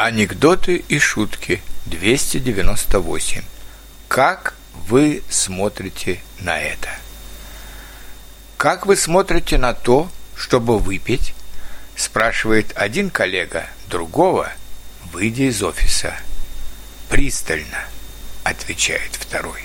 Анекдоты и шутки 298. Как вы смотрите на это? Как вы смотрите на то, чтобы выпить? Спрашивает один коллега другого, выйдя из офиса. Пристально, отвечает второй.